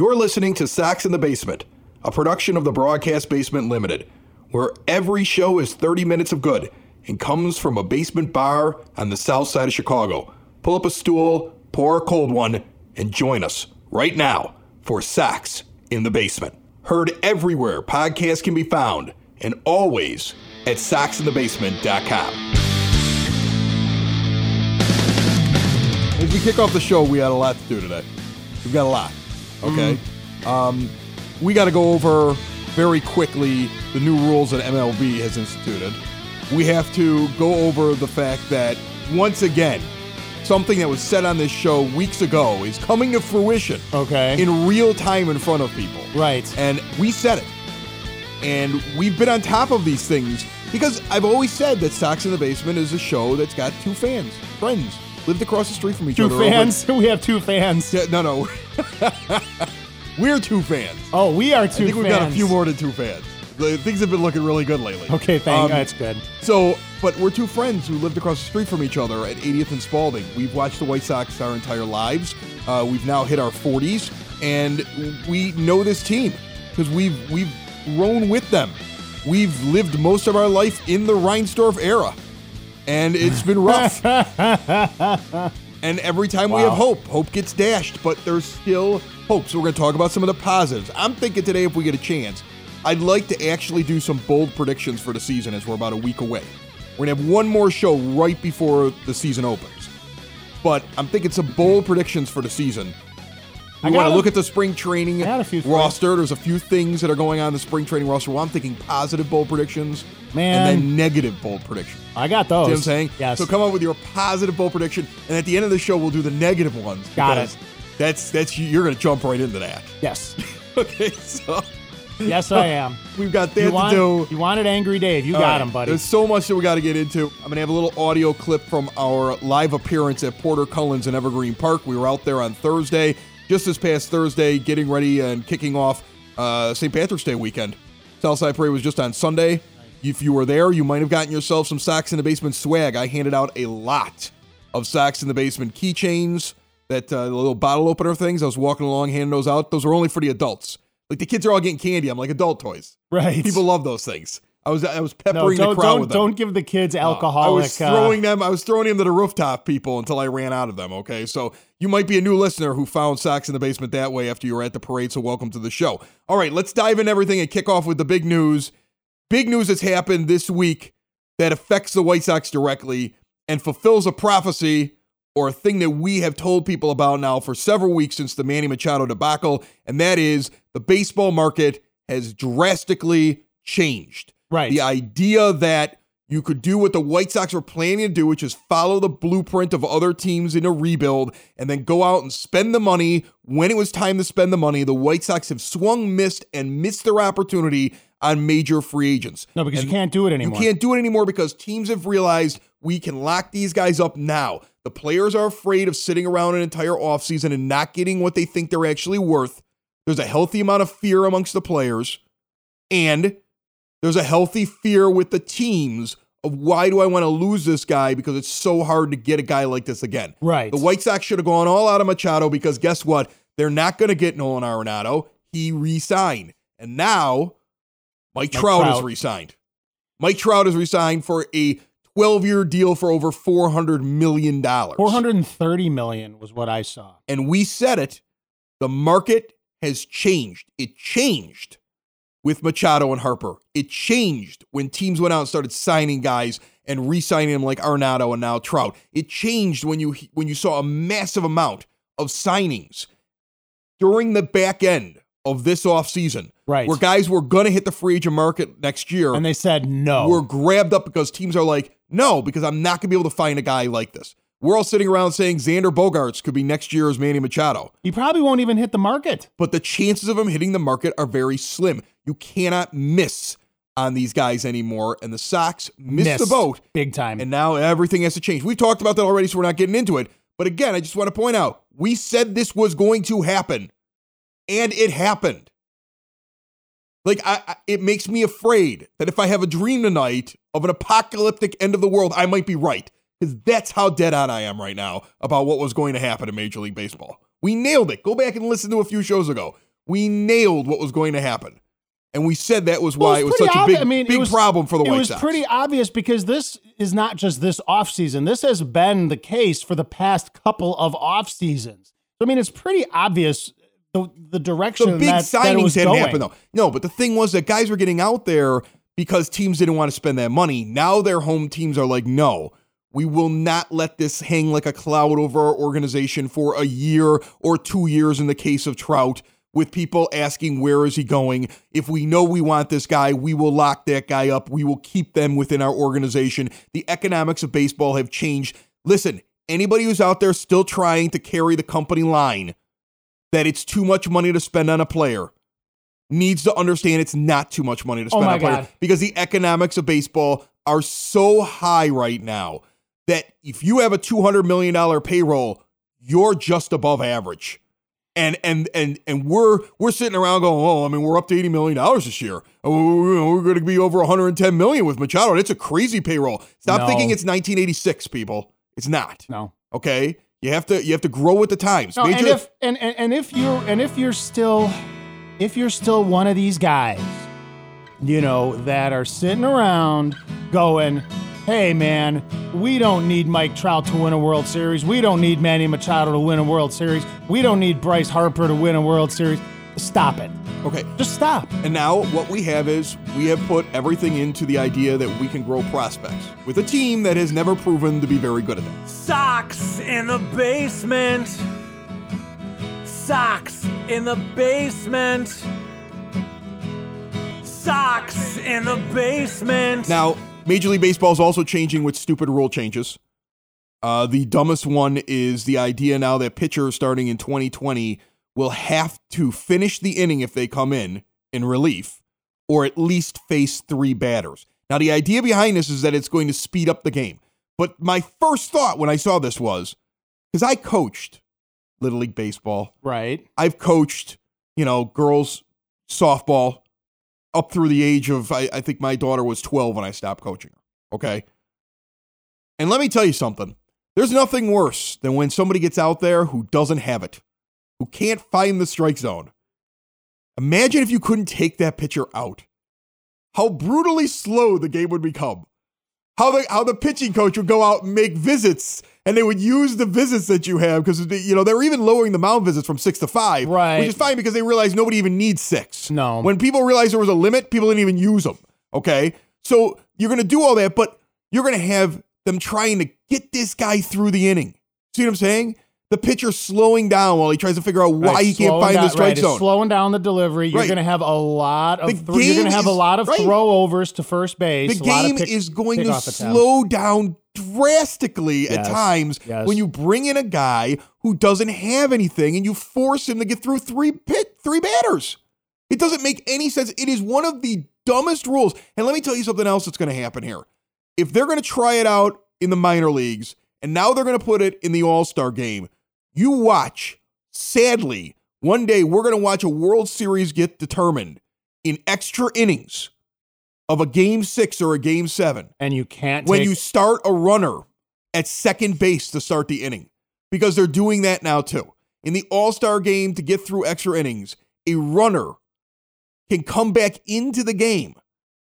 You're listening to Sox in the Basement, a production of the Broadcast Basement Limited, where every show is 30 minutes of good and comes from a basement bar on the south side of Chicago. Pull up a stool, pour a cold one, and join us right now for Sox in the Basement. Heard everywhere podcasts can be found, and always at soxinthebasement.com. As we kick off the show, we had a lot to do today. We've got a lot. Okay. Um, we got to go over very quickly the new rules that MLB has instituted. We have to go over the fact that once again, something that was said on this show weeks ago is coming to fruition Okay. in real time in front of people. right. And we said it. And we've been on top of these things because I've always said that Sox in the Basement is a show that's got two fans, friends, lived across the street from each two other. Two fans. we have two fans. Yeah, no, no. We're two fans. Oh, we are two I think we've got a few more than two fans. The- Things have been looking really good lately. Okay, thank. Um, that's good. So, but we're two friends who lived across the street from each other at 80th and Spalding. We've watched the White Sox our entire lives. Uh, we've now hit our 40s, and we know this team because we've we've grown with them. We've lived most of our life in the Reinsdorf era, and it's been rough. and every time we have hope, hope gets dashed, but there's still hope. So we're going to talk about some of the positives. I'm thinking today, if we get a chance, I'd like to actually do some bold predictions for the season as we're about a week away. We're going to have one more show right before the season opens. But I'm thinking some bold predictions for the season. I We want to look at the spring training a few for you. roster. There's a few things that are going on in the spring training roster. Well, I'm thinking positive bold predictions Man. and then negative bold predictions. I got those. See what I'm saying? Yes. So come up with your positive bold prediction, and at the end of the show, we'll do the negative ones. Got it. That's that's you're gonna jump right into that. Yes. Okay, so Yes, I am. we've got that you, want, to do. you wanted Angry Dave. You All got right, him, buddy. There's so much that we got to get into. I'm gonna have a little audio clip from our live appearance at Porter Cullen's in Evergreen Park. We were out there on Thursday, just this past Thursday, getting ready and kicking off uh, St. Patrick's Day weekend. Southside Parade was just on Sunday. If you were there, you might have gotten yourself some Sox in the Basement swag. I handed out a lot of Sox in the Basement keychains, that uh, little bottle opener things. I was walking along, handing those out. Those were only for the adults. Like the kids are all getting candy. I'm like adult toys. right. People love those things. I was I was no, peppering don't, the crowd don't, with them. don't give the kids I alcoholic. was uh, throwing them. I was throwing them to the rooftop people until I ran out of them. Okay, so you might be a new listener who found Sox in the Basement that way after you were at the parade. So welcome to the show. All right, let's dive in everything and kick off with the big news. Big news that's happened this week that affects the White Sox directly and fulfills a prophecy or a thing that we have told people about now for several weeks since the Manny Machado debacle, and that is the baseball market has drastically changed. Right. The idea that you could do what the White Sox were planning to do, which is follow the blueprint of other teams in a rebuild and then go out and spend the money when it was time to spend the money. The White Sox have swung, missed, and missed their opportunity on major free agents. no, because And you can't do it anymore. you can't do it anymore because teams have realized we can lock these guys up now. The players are afraid of sitting around an entire offseason and not getting what they think they're actually worth. There's a healthy amount of fear amongst the players, and there's a healthy fear with the teams of why do I want to lose this guy because it's so hard to get a guy like this again. Right. The White Sox should have gone all out of Machado because guess what? They're not going to get Nolan Arenado. He re-signed. And now Mike, Trout, is Trout. re-signed. Mike Trout is re-signed for a 12-year deal for over $400 million. 430 million was what I saw. And we said it. The market has changed. It changed with Machado and Harper. It changed when teams went out and started signing guys and re-signing them like Arenado and now Trout. It changed when you when you saw a massive amount of signings during the back end of this offseason. Right. Where guys were gonna hit the free agent market next year And they said no. were grabbed up because teams are like, no, because I'm not gonna be able to find a guy like this. We're all sitting around saying Xander Bogaerts could be next year's Manny Machado he probably won't even hit the market. but the chances of him hitting the market are very slim. You cannot miss on these guys anymore, and the Sox missed the boat, big time. and now everything has to change. We've talked about that already, so we're not getting into it. But again, I just want to point out we said this was going to happen, and it happened. Like, I, I, it makes me afraid that if I have a dream tonight of an apocalyptic end of the world, I might be right. Because that's how dead on I am right now about what was going to happen in Major League Baseball. We nailed it. Go back and listen to a few shows ago. We nailed what was going to happen. And we said that was Well, why it was such a big, I mean, big was- problem for the White Sox. it was Sox. pretty obvious because this is not just this offseason. This has been the case for the past couple of off seasons. I mean, it's pretty obvious the the direction the big that, that it signings was hadn't happened though. No, but the thing was that guys were getting out there because teams didn't want to spend that money. Now their home teams are like, no, we will not let this hang like a cloud over our organization for a year or two years in the case of Trout. With people asking where is he going? If we know we want this guy, we will lock that guy up. We will keep them within our organization. The economics of baseball have changed. Listen, anybody who's out there still trying to carry the company line that it's too much money to spend on a player needs to understand it's not too much money to oh spend Oh on a player God. because the economics of baseball are so high right now that if you have a $200 million payroll, you're just above average. And and and and we're we're sitting around going, oh, I mean, we're up to eighty million dollars this year. Oh, we're going to be over one hundred and ten million with Machado. It's a crazy payroll. Stop No. thinking it's nineteen eighty six, people. It's not. No. Okay, you have to you have to grow with the times. No, and if and, and, and if you and if you're still if you're still one of these guys, you know, that are sitting around going, hey man, we don't need Mike Trout to win a World Series. We don't need Manny Machado to win a World Series. We don't need Bryce Harper to win a World Series. Stop it. okay, Just stop. And now what we have is we have put everything into the idea that we can grow prospects with a team that has never proven to be very good at that. Sox in the basement. Sox in the basement. Sox in the basement. Now, Major League Baseball is also changing with stupid rule changes. Uh, the dumbest one is the idea now that pitchers starting in 2020 will have to finish the inning if they come in in relief, or at least face three batters. Now, the idea behind this is that it's going to speed up the game. But my first thought when I saw this was because I coached Little League Baseball, Right. I've coached, you know, girls softball up through the age of, I, I think my daughter was 12 when I stopped coaching her. Okay. And let me tell you something there's nothing worse than when somebody gets out there who doesn't have it, who can't find the strike zone. Imagine if you couldn't take that pitcher out. How brutally slow the game would become. How the how the pitching coach would go out and make visits, and they would use the visits that you have because you know they're even lowering the mound visits from six to five, Right. Which is fine because they realize nobody even needs six. No. when people realized there was a limit, people didn't even use them. Okay, so you're gonna do all that, but you're gonna have them trying to get this guy through the inning. See what I'm saying? The pitcher slowing down while he tries to figure out why Right, he can't find down- the strike right, it's zone. slowing down the delivery. You're Right. going to have a lot of thro- you're going to have a lot of throwovers to first base. the a lot of game pick- is going to slow down drastically at times yes. when you bring in a guy who doesn't have anything and you force him to get through three pit three batters. It doesn't make any sense. It is one of the dumbest rules. And let me tell you something else that's going to happen here. If they're going to try it out in the minor leagues and now they're going to put it in the All-Star game, you watch. Sadly, one day we're going to watch a World Series get determined in extra innings of a game 6 or a game 7 and you can't when take- you start a runner at second base to start the inning because they're doing that now too. In the All Star game to get through extra innings, a runner can come back into the game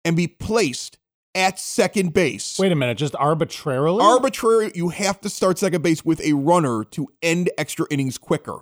and be placed at second base. Wait a minute, just arbitrarily? Arbitrary, you have to start second base with a runner to end extra innings quicker.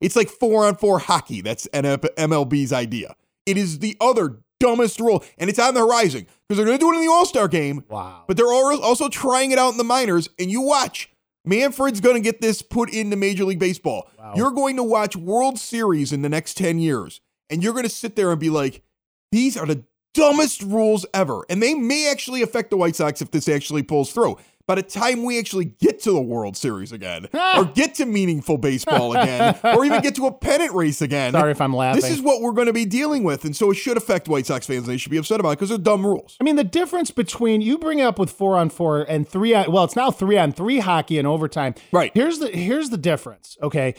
It's like four on four hockey. That's MLB's idea. It is the other dumbest rule, and it's on the horizon because they're going to do it in the All Star game. wow. But they're also trying it out in the minors, and you watch. Manfred's going to get this put into Major League Baseball. Wow. You're going to watch World Series in the next 10 years, and you're going to sit there and be like, these are the dumbest rules ever. And they may actually affect the White Sox if this actually pulls through. By the time we actually get to the World Series again, ah. or get to meaningful baseball again, or even get to a pennant race again, Sorry if I'm laughing. this is what we're going to be dealing with. And so it should affect White Sox fans. And They should be upset about it because they're dumb rules. I mean, the difference between you bring it up with four on four and three on well, it's now three on three hockey in overtime. Right. Here's the here's the difference. Okay.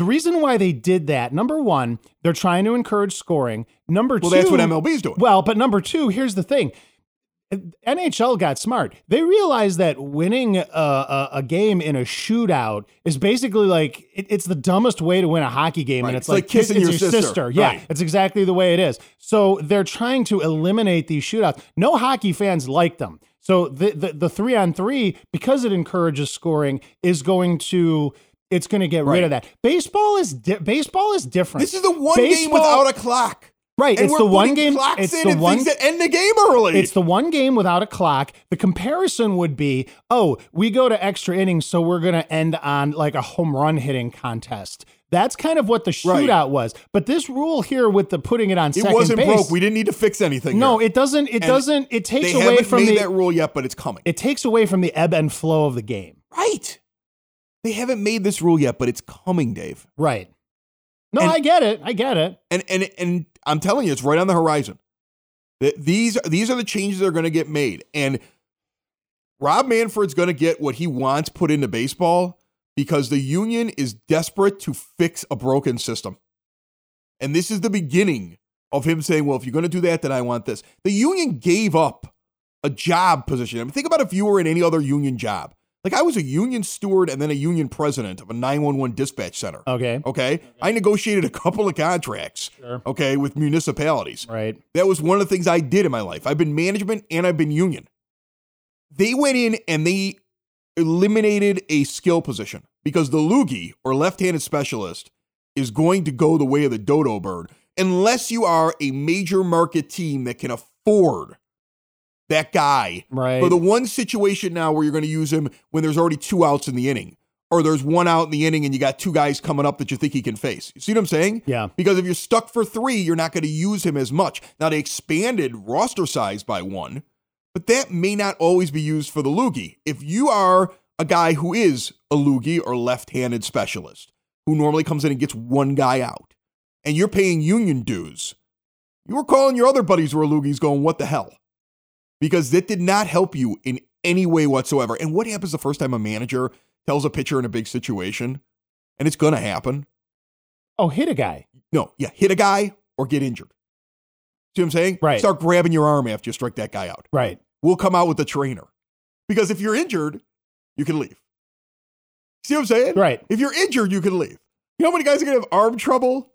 The reason why they did that, number one, they're trying to encourage scoring. Number Well, two, that's what MLB is doing. Well, but number two, here's the thing. NHL got smart. They realized that winning a, a, a game in a shootout is basically like it, it's the dumbest way to win a hockey game, Right. and it's, It's like kissing it's your sister. Yeah, Right. it's exactly the way it is. So they're trying to eliminate these shootouts. No hockey fans like them. So the the, the three on three because it encourages scoring is going to. It's going to get Right. rid of that. Baseball is di- baseball is different. This is the one game without a clock. right. And it's we're the one game. It's the one that end the game early. it's the one game without a clock. The comparison would be, oh, we go to extra innings, so we're going to end on like a home run hitting contest. That's kind of what the Right. shootout was. But this rule here with the putting it on it second wasn't base, broke. We didn't need to fix anything. no, here. it doesn't. It And doesn't. It takes away from made the. that rule yet, but it's coming. it takes away from the ebb and flow of the game. right. They haven't made this rule yet, but it's coming, Dave. Right. No, And- I get it. I get it. And and and I'm telling you, it's right on the horizon. Th- These these are the changes that are going to get made, and Rob Manfred's going to get what he wants put into baseball because the union is desperate to fix a broken system. And this is the beginning of him saying, "Well, if you're going to do that, then I want this." The union gave up a job position. I mean, think about if you were in any other union job. Like I was a union steward and then a union president of a 911 dispatch center. Okay. Okay. I negotiated a couple of contracts. Sure. Okay. With municipalities. Right. That was one of the things I did in my life. I've been management and I've been union. They went in and they eliminated a skill position because the loogie or left handed specialist is going to go the way of the dodo bird unless you are a major market team that can afford that guy Right. for the one situation now where you're going to use him when there's already two outs in the inning, or there's one out in the inning and you got two guys coming up that you think he can face. You see what I'm saying? Yeah. Because if you're stuck for three, you're not going to use him as much. Now they expanded roster size by one, but that may not always be used for the loogie. If you are a guy who is a loogie or left-handed specialist who normally comes in and gets one guy out, and you're paying union dues, you were calling your other buddies who are loogies going, "What the hell?" Because that did not help you in any way whatsoever. And what happens the first time a manager tells a pitcher in a big situation? And it's going to happen. oh, hit a guy. No, yeah, hit a guy or get injured. See what I'm saying? Right. Start grabbing your arm after you strike that guy out. Right. We'll come out with the trainer. Because if you're injured, you can leave. See what I'm saying? Right. If you're injured, you can leave. You know how many guys are going to have arm trouble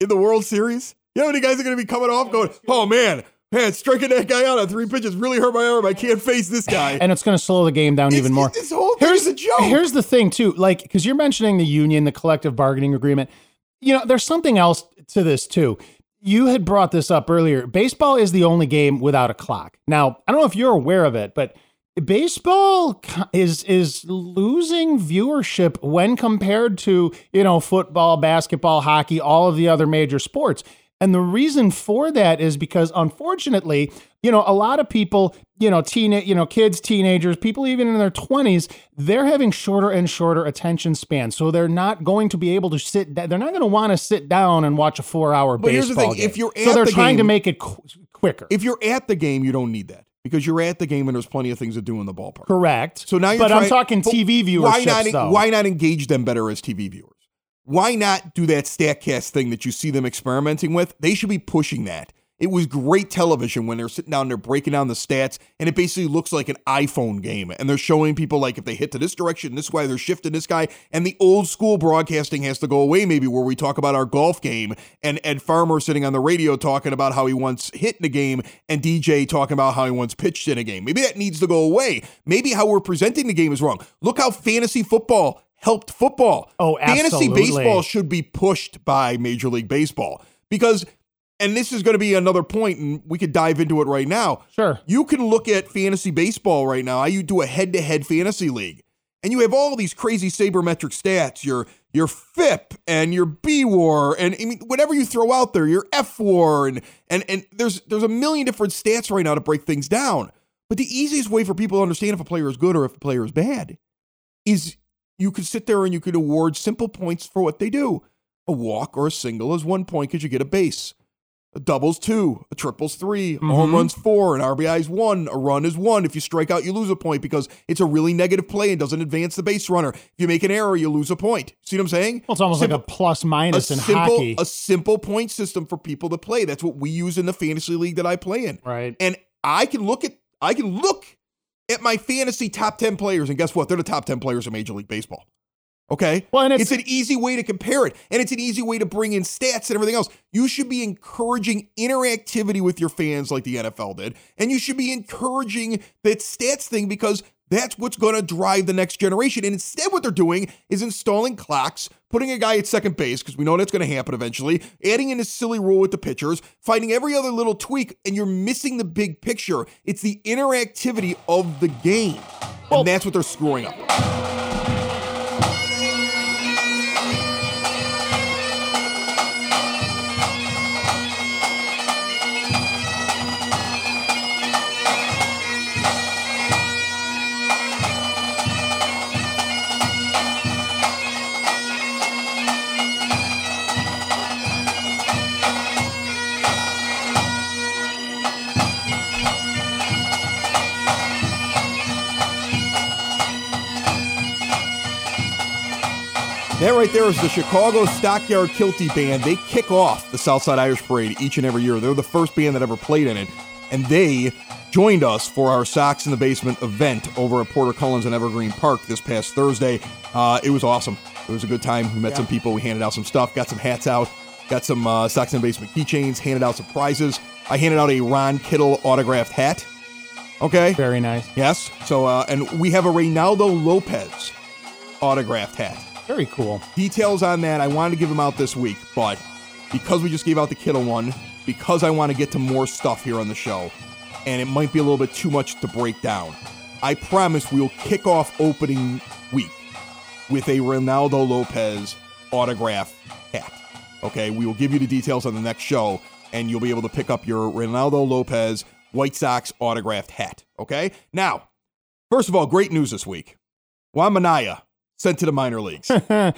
in the World Series? You know how many guys are going to be coming off going, oh man, man, striking that guy out on three pitches really hurt my arm. I can't face this guy. And it's going to slow the game down even more. This whole is a joke. Here's the thing, too. Like, because you're mentioning the union, the collective bargaining agreement. You know, there's something else to this, too. You had brought this up earlier. Baseball is the only game without a clock. Now, I don't know if you're aware of it, but baseball is is losing viewership when compared to you know football basketball hockey all of the other major sports and the reason for that is because unfortunately you know a lot of people you know teen you know kids teenagers people even in their 20s they're having shorter and shorter attention spans so they're not going to be able to sit da- they're not going to want to sit down and watch a 4 hour baseball the thing, game. if you're so they're the trying to make it qu- quicker if you're at the game, you don't need that because you're at the game and there's plenty of things to do in the ballpark. correct So now you're but i'm trying- talking but tv viewership Why not? though. Why not engage them better as TV viewers? Why not do that Statcast thing that you see them experimenting with? They should be pushing that. It was great television when they're sitting down there breaking down the stats, and it basically looks like an iPhone game. And they're showing people like if they hit to this direction, this way, they're shifting this guy. And the old school broadcasting has to go away, maybe where we talk about our golf game and Ed Farmer sitting on the radio talking about how he once hit in a game, and DJ talking about how he once pitched in a game. Maybe that needs to go away. Maybe how we're presenting the game is wrong. Look how fantasy football helped football. Oh, Fantasy baseball should be pushed by Major League Baseball because, and this is going to be another point, and we could dive into it right now. Sure. You can look at fantasy baseball right now. I you do a head-to-head fantasy league, and you have all these crazy sabermetric stats. Your your FIP and your B WAR, and I mean whatever you throw out there, your F WAR, and and and there's there's a million different stats right now to break things down. But the easiest way for people to understand if a player is good or if a player is bad is you could sit there and you could award simple points for what they do. A walk or a single is one point because you get a base. A double's two, a triple's 3 a home mm-hmm. run's four, an RBI's one, a run is one. If you strike out, you lose a point because it's a really negative play and doesn't advance the base runner. If you make an error, you lose a point. See what I'm saying? well, it's almost Simple- like a plus minus a in simple, hockey a simple point system for people to play. That's what we use in the fantasy league that I play in. right And I can look at I can look at my fantasy top 10 players, and guess what? They're the top 10 players in Major League Baseball. Okay. Well, and it's, it's- an easy way to compare it, and it's an easy way to bring in stats and everything else. You should be encouraging interactivity with your fans like the NFL did, and you should be encouraging that stats thing because that's what's going to drive the next generation. And instead, what they're doing is installing clocks, putting a guy at second base because we know that's going to happen eventually, adding in a silly rule with the pitchers, finding every other little tweak, and you're missing the big picture. It's the interactivity of the game, and that's what they're screwing up. That right there is the Chicago Stockyard Kilty Band. They kick off the Southside Irish Parade each and every year. They're the first band that ever played in it. And they joined us for our Sox in the Basement event over at Porter Cullens in Evergreen Park this past Thursday. Uh, it was awesome. It was a good time. We met some people. We handed out some stuff, got some hats out, got some uh, Sox in the Basement keychains, handed out some prizes. I handed out a Ron Kittle autographed hat. Okay. Very nice. Yes. So, uh, and we have a Reynaldo Lopez autographed hat. Very cool. Details on that, I wanted to give them out this week, but because we just gave out the Kittle one, because I want to get to more stuff here on the show, and it might be a little bit too much to break down, I promise we'll kick off opening week with a Reynaldo Lopez autograph hat. Okay, we will give you the details on the next show, and you'll be able to pick up your Reynaldo Lopez White Sox autographed hat. Okay, now, first of all, great news this week. Juan Minaya sent to the minor leagues. nah,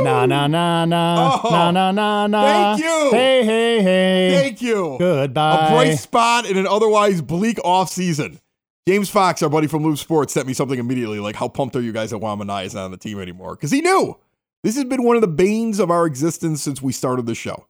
nah, nah, nah, nah, Oh, nah, nah, nah, nah. thank you. Hey, hey, hey. Thank you. Goodbye. A bright spot in an otherwise bleak off season. James Fox, our buddy from Loop Sports, sent me something immediately like, How pumped are you guys that Juan Minaya is not on the team anymore? Because he knew this has been one of the banes of our existence since we started the show.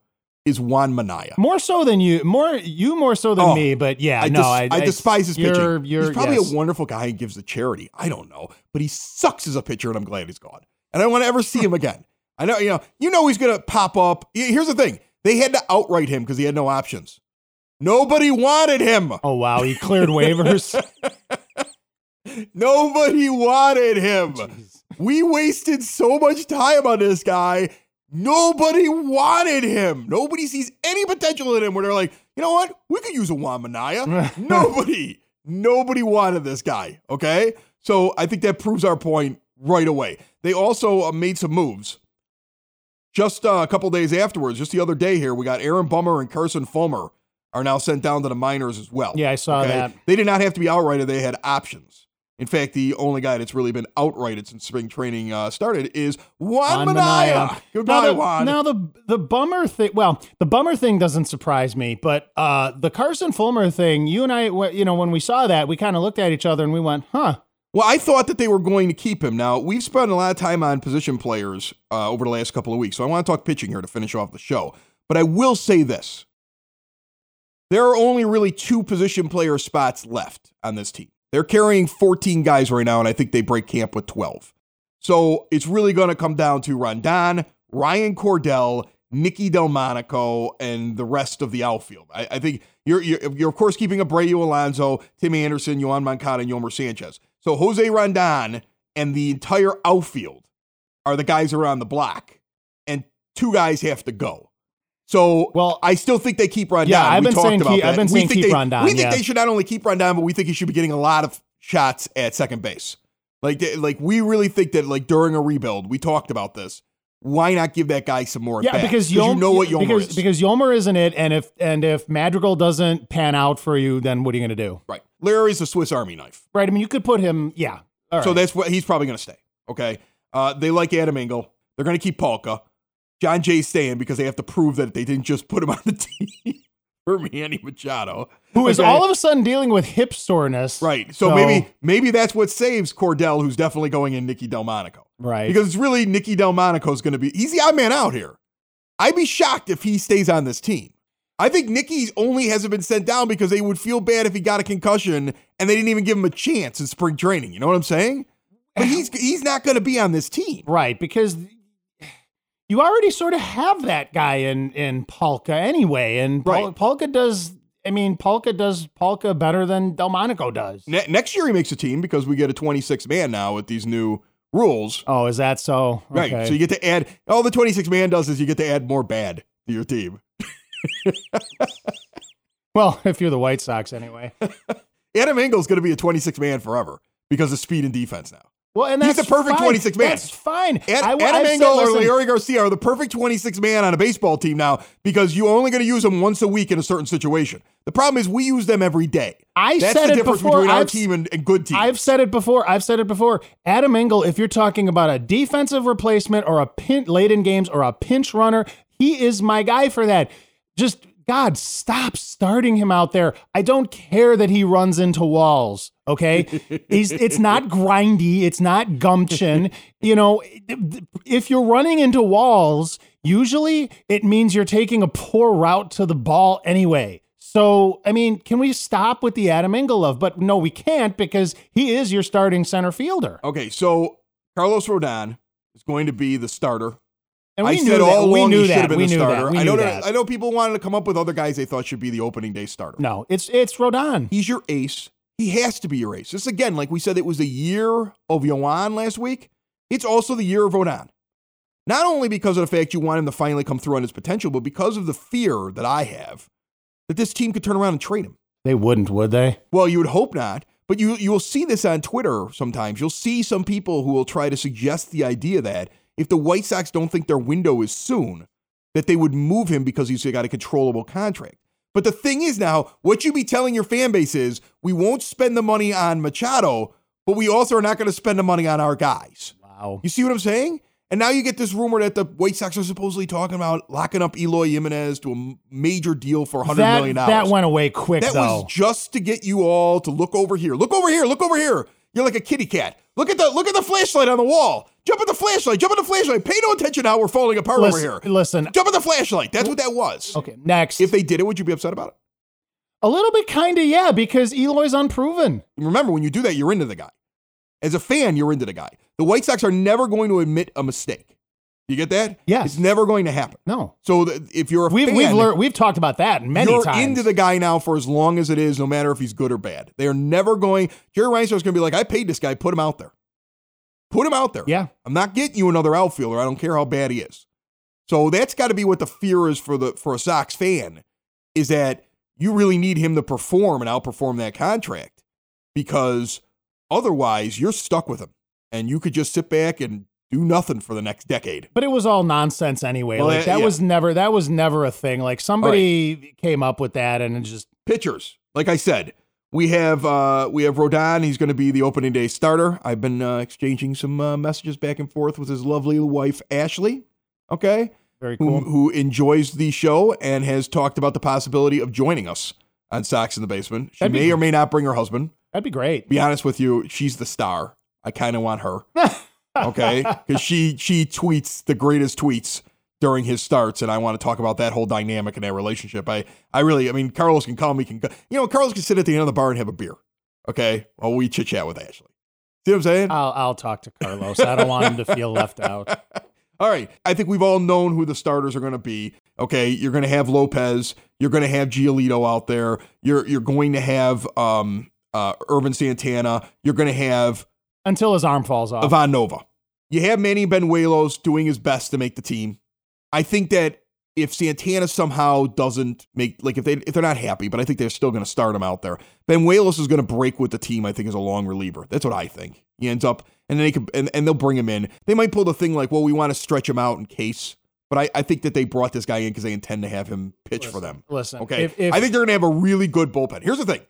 Is Juan Minaya. More so than you, more you more so than Oh, me, but yeah, I, no, des- I, I despise his you're, pitching. You're, he's probably yes. a wonderful guy and gives to charity. I don't know, but he sucks as a pitcher, and I'm glad he's gone. And I don't want to ever see him again. I know, you know, you know he's gonna pop up. Here's the thing: they had to outright him because he had no options. Nobody wanted him. Oh wow, he cleared waivers. Nobody wanted him. We wasted so much time on this guy. Nobody wanted him. Nobody sees any potential in him where they're like, you know what? We could use a Juan Minaya. nobody, nobody wanted this guy. Okay. So I think that proves our point right away. They also uh, made some moves. Just uh, a couple days afterwards, just the other day here, we got Aaron Bummer and Carson Fulmer are now sent down to the minors as well. Yeah, I saw that. They did not have to be outrighted, they had options. In fact, the only guy that's really been outrighted since spring training uh, started is Juan Juan Minaya. Minaya. Goodbye, now the, Juan. Now the the bummer thing. Well, the bummer thing doesn't surprise me, but uh, the Carson Fulmer thing. You and I, you know, when we saw that, we kind of looked at each other and we went, "Huh." Well, I thought that they were going to keep him. Now, we've spent a lot of time on position players uh, over the last couple of weeks, so I want to talk pitching here to finish off the show. But I will say this there are only really two position player spots left on this team. They're carrying 14 guys right now, and I think they break camp with 12. So it's really going to come down to Rondon, Ryan Cordell, Nicky Delmonico, and the rest of the outfield. I, I think you're, you're, you're, of course, keeping Abreu Alonso, Timmy Anderson, Yoan Moncada, and Yolmer Sanchez. So Jose Rondon and the entire outfield are the guys on the block, and two guys have to go. So Well, I still think they keep Rondon. Yeah, I've We been saying about keep-. I've been We saying think keep they, Rondon, We think yeah. they should not only keep Rondon, but we think he should be getting a lot of shots at second base. Like, they- like we really think that like during a rebuild, we talked about this. Why not give that guy some more? Yeah, because you know what Yolmer because, is. because Yolmer isn't it, and if and if Madrigal doesn't pan out for you, then what are you going to do? right. Larry's a Swiss Army knife. Right? I mean, you could put him. Yeah. Right. So that's what he's probably going to stay. Okay. Uh, they like Adam Engel. They're going to keep Palka. Jon Jay's staying because they have to prove that they didn't just put him on the team for Manny Machado. who is Okay? all of a sudden dealing with hip soreness? Right. So, maybe maybe that's what saves Cordell, who's definitely going in Nicky Delmonico. right. Because it's really Nicky Delmonico's going to be, he's the odd man out here. I'd be shocked if he stays on this team. I think Nicky only hasn't been sent down because they would feel bad if he got a concussion and they didn't even give him a chance in spring training. You know what I'm saying? But he's he's not going to be on this team. Right, because you already sort of have that guy in in Palka anyway, and Pol- Right. Palka does. I mean, Palka does Palka better than Delmonico does. Ne- next year he makes a team because we get a 26 man now with these new rules. Oh, is that so? Right. So you get to add all the 26 man does is you get to add more bad to your team. well, if you're the White Sox, anyway. Adam Engel's going to be a 26 man forever because of speed and defense now. Well, and He's that's the perfect fine. 26 man. That's fine. Ad- I- Adam Engel or Leury Garcia are the perfect 26 man on a baseball team now because you're only going to use them once a week in a certain situation. The problem is we use them every day. I That's said the it difference before. between our I've- team and, and good teams. I've said it before. I've said it before. Adam Engel, if you're talking about a defensive replacement or a pin late in games or a pinch runner, he is my guy for that. Just God, stop starting him out there. I don't care that he runs into walls. Okay, he's it's not grindy. It's not gumption. You know, if you're running into walls, usually it means you're taking a poor route to the ball anyway. So, I mean, can we stop with the Adam Engel love? But no, we can't because he is your starting center fielder. okay, so Carlos Rodon is going to be the starter. And I we said knew all that. We along knew he should that. have been We the starter. I know that. I know people wanted to come up with other guys they thought should be the opening day starter. No, it's it's Rodon. He's your ace. He has to be ace. This again, like we said, it was the year of Yohan last week. It's also the year of Rodon. Not only because of the fact you want him to finally come through on his potential, but because of the fear that I have that this team could turn around and trade him. They wouldn't, would they? Well, you would hope not, but you you will see this on Twitter sometimes. You'll see some people who will try to suggest the idea that if the White Sox don't think their window is soon, that they would move him because he's got a controllable contract. But the thing is now, what you be telling your fan base is we won't spend the money on Machado, but we also are not going to spend the money on our guys. Wow. You see what I'm saying? And now you get this rumor that the White Sox are supposedly talking about locking up Eloy Jimenez to a major deal for 100 That, million dollars. that went away quick, That though. was just to get you all to look over here. Look over here. Look over here. You're like a kitty cat. Look at the look at the flashlight on the wall. Jump at the flashlight. Jump at the flashlight. Pay no attention how we're falling apart listen, over here. listen. Jump at the flashlight. That's what that was. Okay, next. If they did it, would you be upset about it? a little bit, kind of, yeah, because Eloy's unproven. Remember, when you do that, you're into the guy. As a fan, you're into the guy. The White Sox are never going to admit a mistake. You get that? Yes. It's never going to happen. No, So if you're a we've fan, we've learned we've talked about that many you're times. into the guy now for as long as it is, no matter if he's good or bad. They are never going. Jerry Reinsdorf's going to be like, I paid this guy, put him out there. Put him out there. yeah, I'm not getting you another outfielder. I don't care how bad he is. So that's got to be what the fear is for the for a Sox fan, is that you really need him to perform and outperform that contract, because otherwise you're stuck with him, and you could just sit back and do nothing for the next decade. but it was all nonsense anyway. Well, like that yeah. was never that was never a thing. Like somebody came up with that and just pitchers. Like I said, we have uh, we have Rodon. He's going to be the opening day starter. I've been uh, exchanging some uh, messages back and forth with his lovely wife Ashley. Okay, very who, cool. who enjoys the show and has talked about the possibility of joining us on Sox in the Basement. She That'd be may or may not bring her husband. That'd be great. Be honest with you, she's the star. I kind of want her. Okay, because she she tweets the greatest tweets during his starts, and I want to talk about that whole dynamic in that relationship. I I really, I mean, Carlos can call me, can go- you know, Carlos can sit at the end of the bar and have a beer. Okay, while we chit chat with Ashley. See what I'm saying? I'll I'll talk to Carlos. I don't want him to feel left out. All right. I think we've all known who the starters are going to be. Okay. You're going to have Lopez. You're going to have Giolito out there. You're you're going to have um uh Ervin Santana. You're going to have Until his arm falls off. Ivan Nova. You have Manny Banuelos doing his best to make the team. I think that if Santana somehow doesn't make like if they if they're not happy, but I think they're still going to start him out there. Benuelos is going to break with the team. I think as a long reliever. That's what I think. He ends up and then they can and, and they'll bring him in. They might pull the thing like, well, we want to stretch him out in case. But I, I think that they brought this guy in because they intend to have him pitch for them. Listen, Okay. If, if, I think they're going to have a really good bullpen. Here's the thing.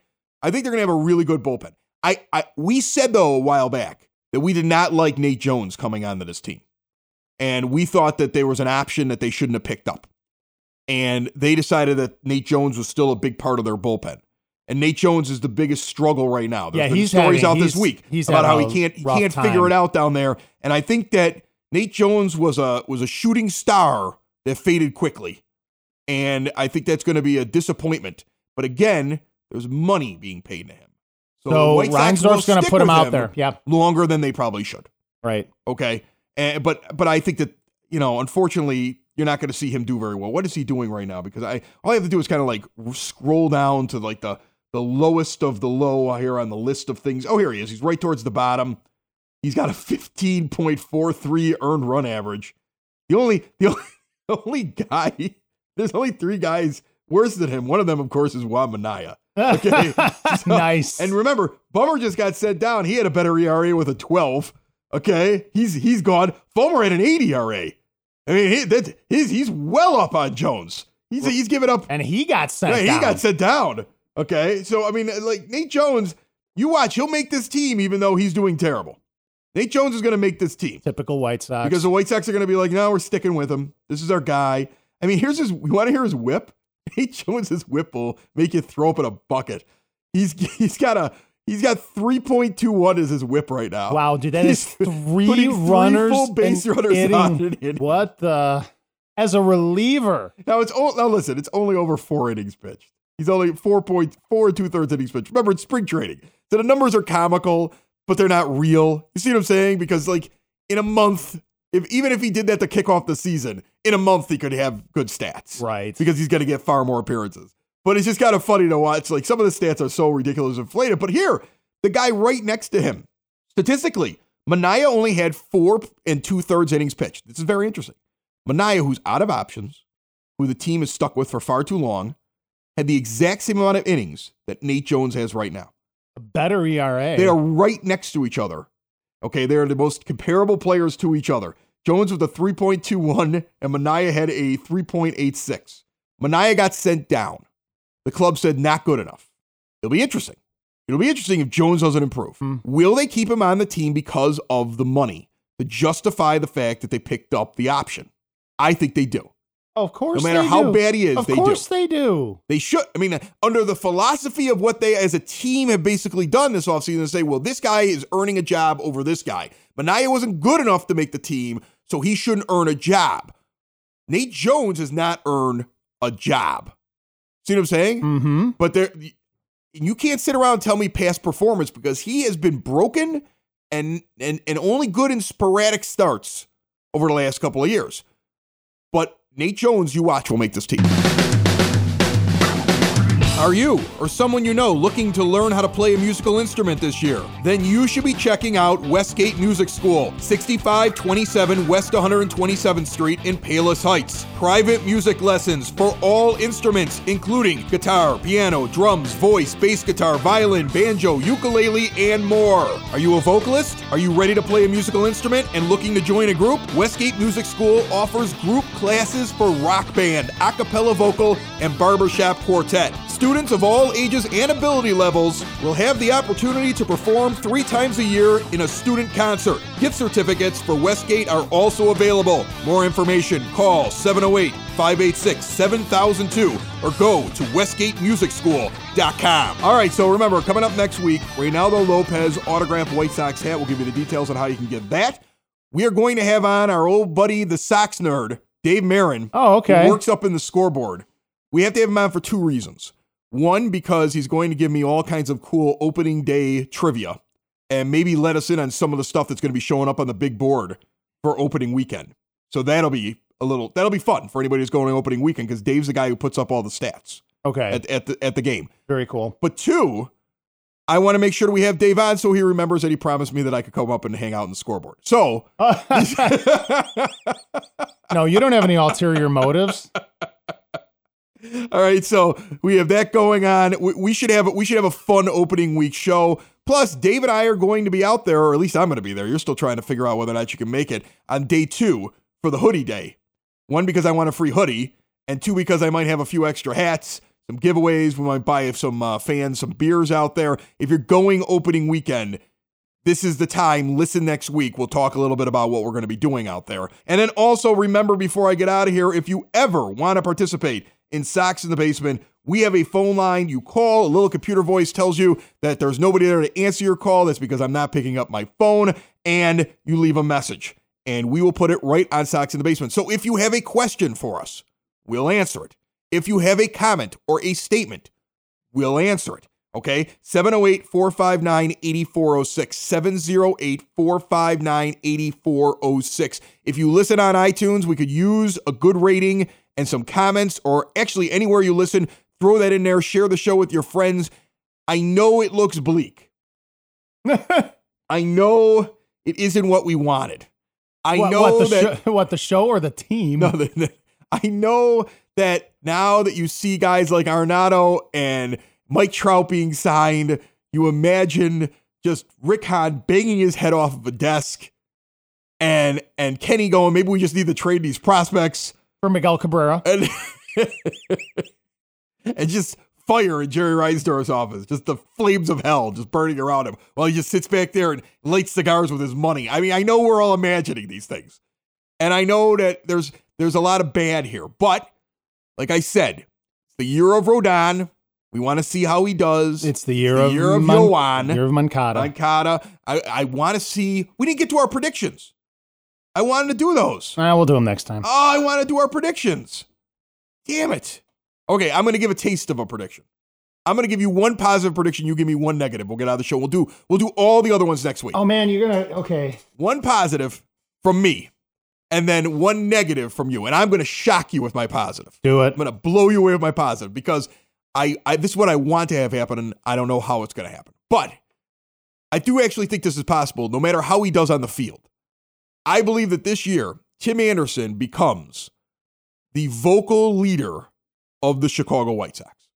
I think they're going to have a really good bullpen. I, I we said though a while back that we did not like Nate Jones coming onto this team. And we thought that there was an option that they shouldn't have picked up. And they decided that Nate Jones was still a big part of their bullpen. And Nate Jones is the biggest struggle right now. There's Yeah, been he's stories having- out this week he's about how he can't he can't figure it out down there. And I think that Nate Jones was a was a shooting star that faded quickly. And I think that's going to be a disappointment. But again, there's money being paid to him. So, the White Sox will Reinsdorf's going to put him out there. Yeah, longer than they probably should. right. Okay. And, but but I think that you know, unfortunately, you're not going to see him do very well. What is he doing right now? Because I all I have to do is kind of like scroll down to like the the lowest of the low here on the list of things. Oh, here he is. He's right towards the bottom. He's got a 15.43 earned run average. The only the only, the only guy there's only three guys worse than him. One of them, of course, is Juan Minaya. Okay. So- nice. And remember, Bummer just got sent down. He had a better ERA with a 12. Okay, he's he's gone. Fulmer had an 80 ERA. I mean, he, that, he's he's well up on Jones. He's he's given up. and he got sent Yeah, he down. got sent down. Okay, so I mean, like Nate Jones, you watch, he'll make this team even though he's doing terrible. Nate Jones is going to make this team Typical White Sox. because the White Sox are going to be like, no, we're sticking with him. This is our guy. I mean, here's his. You want to hear his whip? Nate Jones's whip will make you throw up in a bucket. He's he's got a he's got 3.21 as his whip right now. wow, dude, that is He's three putting three runners. full base runners hitting-. What the? As a reliever, Now it's o- now listen, it's only over four innings pitched. He's only four point four and two thirds innings pitched. Remember, it's spring training, so the numbers are comical, but they're not real. You see what I'm saying? Because like in a month, if even if he did that to kick off the season, in a month he could have good stats, right? Because he's going to get far more appearances. But it's just kind of funny to watch. Like some of the stats are so ridiculous inflated. But here, the guy right next to him, statistically, Minaya only had four and two thirds innings pitched. This is very interesting. Minaya, who's out of options, who the team is stuck with for far too long, had the exact same amount of innings that Nate Jones has right now. A better ERA. They are right next to each other. Okay, they are the most comparable players to each other. Jones with a 3.21 and Minaya had a 3.86. Minaya got sent down. The club said not good enough. It'll be interesting. It'll be interesting if Jones doesn't improve. Hmm. Will they keep him on the team because of the money to justify the fact that they picked up the option? I think they do. of course, No matter they how do. bad he is, of they do. Of course they do. They should. I mean, under the philosophy of what they as a team have basically done this offseason, to say, well, this guy is earning a job over this guy. Minaya wasn't good enough to make the team, so he shouldn't earn a job. Nate Jones has not earned a job. See what I'm saying? Mm-hmm. But there, you can't sit around and tell me past performance because he has been broken and and and only good in sporadic starts over the last couple of years. But Nate Jones, you watch, will make this team. Are you or someone you know looking to learn how to play a musical instrument this year? Then you should be checking out Westgate Music School, 6527 West 127th Street in Palos Heights. Private music lessons for all instruments, including guitar, piano, drums, voice, bass guitar, violin, banjo, ukulele, and more. Are you a vocalist? Are you ready to play a musical instrument and looking to join a group? Westgate Music School offers group classes for rock band, a cappella vocal, and barbershop quartet. Students of all ages and ability levels will have the opportunity to perform three times a year in a student concert. Gift certificates for Westgate are also available. More information, call 708 586 7002 or go to westgatemusicschool.com. All right, so remember, coming up next week, Reynaldo Lopez autographed White Sox hat. We'll give you the details on how you can get that. We are going to have on our old buddy, the Sox nerd, Dave Marin. Oh, okay. Who works up in the scoreboard. We have to have him on for two reasons. One, because he's going to give me all kinds of cool opening day trivia and maybe let us in on some of the stuff that's going to be showing up on the big board for opening weekend. So that'll be a little that'll be fun for anybody who's going to opening weekend because Dave's the guy who puts up all the stats Okay. at, at the at the game. Very cool. But two, I want to make sure we have Dave on so he remembers that he promised me that I could come up and hang out in the scoreboard. So no, you don't have any ulterior motives. All right, so we have that going on. We, we should have we should have a fun opening week show. Plus, Dave and I are going to be out there, or at least I'm going to be there. You're still trying to figure out whether or not you can make it on day two for the hoodie day. One because I want a free hoodie, and two because I might have a few extra hats, some giveaways. We might buy some uh, fans some beers out there. If you're going opening weekend, this is the time. Listen next week. We'll talk a little bit about what we're going to be doing out there. And then also remember before I get out of here, if you ever want to participate in Sox in the Basement, we have a phone line. You call, a little computer voice tells you that there's nobody there to answer your call. That's because I'm not picking up my phone, and you leave a message. And we will put it right on Sox in the Basement. So if you have a question for us, we'll answer it. If you have a comment or a statement, we'll answer it. Okay, 708 459 8406. 708 459 8406. If you listen on iTunes, we could use a good rating and some comments, or actually anywhere you listen, throw that in there. Share the show with your friends. I know it looks bleak. I know it isn't what we wanted. I what, know what the that. show, what the show or the team? No, the, the- I know that now that you see guys like Arenado and Mike Trout being signed, you imagine just Rick Hahn banging his head off of a desk and and Kenny going, maybe we just need to trade these prospects for Miguel Cabrera. and and just fire in Jerry Reinsdorf's office, just the flames of hell just burning around him while he just sits back there and lights cigars with his money. I mean, I know we're all imagining these things, and I know that there's there's a lot of bad here, but like I said, it's the year of Rodon. We want to see how he does. It's the year the of year of Mon- Yoan. Year of Moncada. Moncada. I, I want to see. We didn't get to our predictions. I wanted to do those. Ah, we'll do them next time. Oh, I want to do our predictions. Damn it. Okay, I'm going to give a taste of a prediction. I'm going to give you one positive prediction. You give me one negative. We'll get out of the show. We'll do we'll do all the other ones next week. Oh man, you're gonna okay. One positive from me, and then one negative from you. And I'm going to shock you with my positive. Do it. I'm going to blow you away with my positive because I, I this is what I want to have happen, and I don't know how it's going to happen. But I do actually think this is possible, no matter how he does on the field. I believe that this year, Tim Anderson becomes the vocal leader of the Chicago White Sox.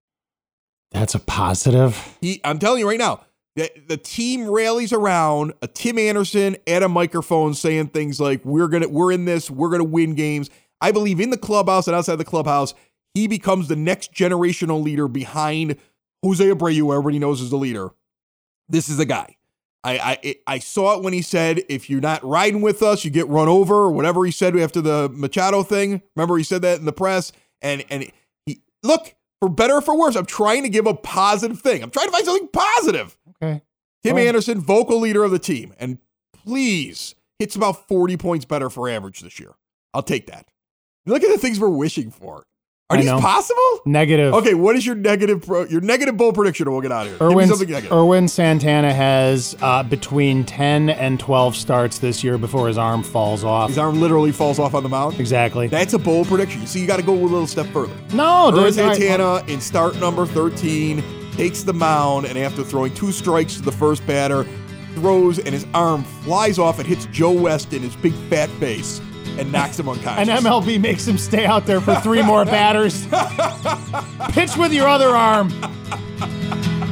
That's a positive. He, I'm telling you right now, the, the team rallies around a Tim Anderson at a microphone saying things like, "We're gonna, we're in this, we're gonna win games." I believe in the clubhouse and outside the clubhouse, he becomes the next generational leader behind Jose Abreu. Everybody knows is the leader. This is the guy. I, I it- I saw it when he said, "If you're not riding with us, you get run over," or whatever he said after the Machado thing. Remember, he said that in the press, and and he look for better or for worse. I'm trying to give a positive thing. I'm trying to find something positive. Okay. Tim. Anderson, vocal leader of the team, and please hits about 40 points better for average this year. I'll take that. Look at the things we're wishing for. Are I these know. possible? Negative. Okay, what is your negative pro, your negative bold prediction? and We'll get out of here. Give me Ervin, something negative. Ervin Santana has uh, between 10 and 12 starts this year before his arm falls off. His arm literally falls off on the mound. Exactly. That's a bold prediction. You see, you got to go a little step further. no, Ervin dude, I- Santana in start number 13 takes the mound, and after throwing two strikes to the first batter, throws and his arm flies off and hits Joe West in his big fat face and knocks him unconscious. And MLB makes him stay out there for three more batters. Pitch with your other arm.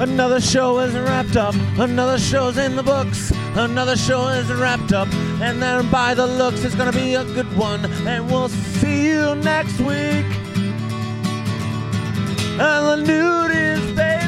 Another show is wrapped up. Another show's in the books. Another show is wrapped up. And then by the looks, it's gonna be a good one. And we'll see you next week. And the nude is basement.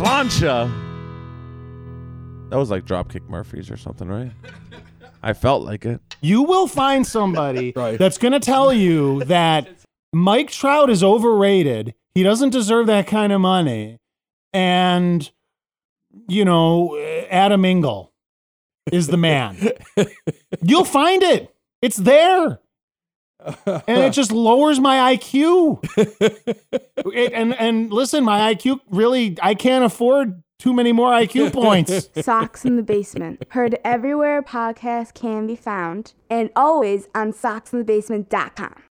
Slancha. That was like Dropkick Murphys or something, right? I felt like it. You will find somebody Right. that's going to tell you that Mike Trout is overrated. He doesn't deserve that kind of money. And, you know, Adam Engel is the man. You'll find it. It's there. And it just lowers my IQ. It- and and listen, my IQ really I can't afford too many more IQ points. Sox in the Basement. Heard everywhere podcasts can be found and always on soxinthebasement.com.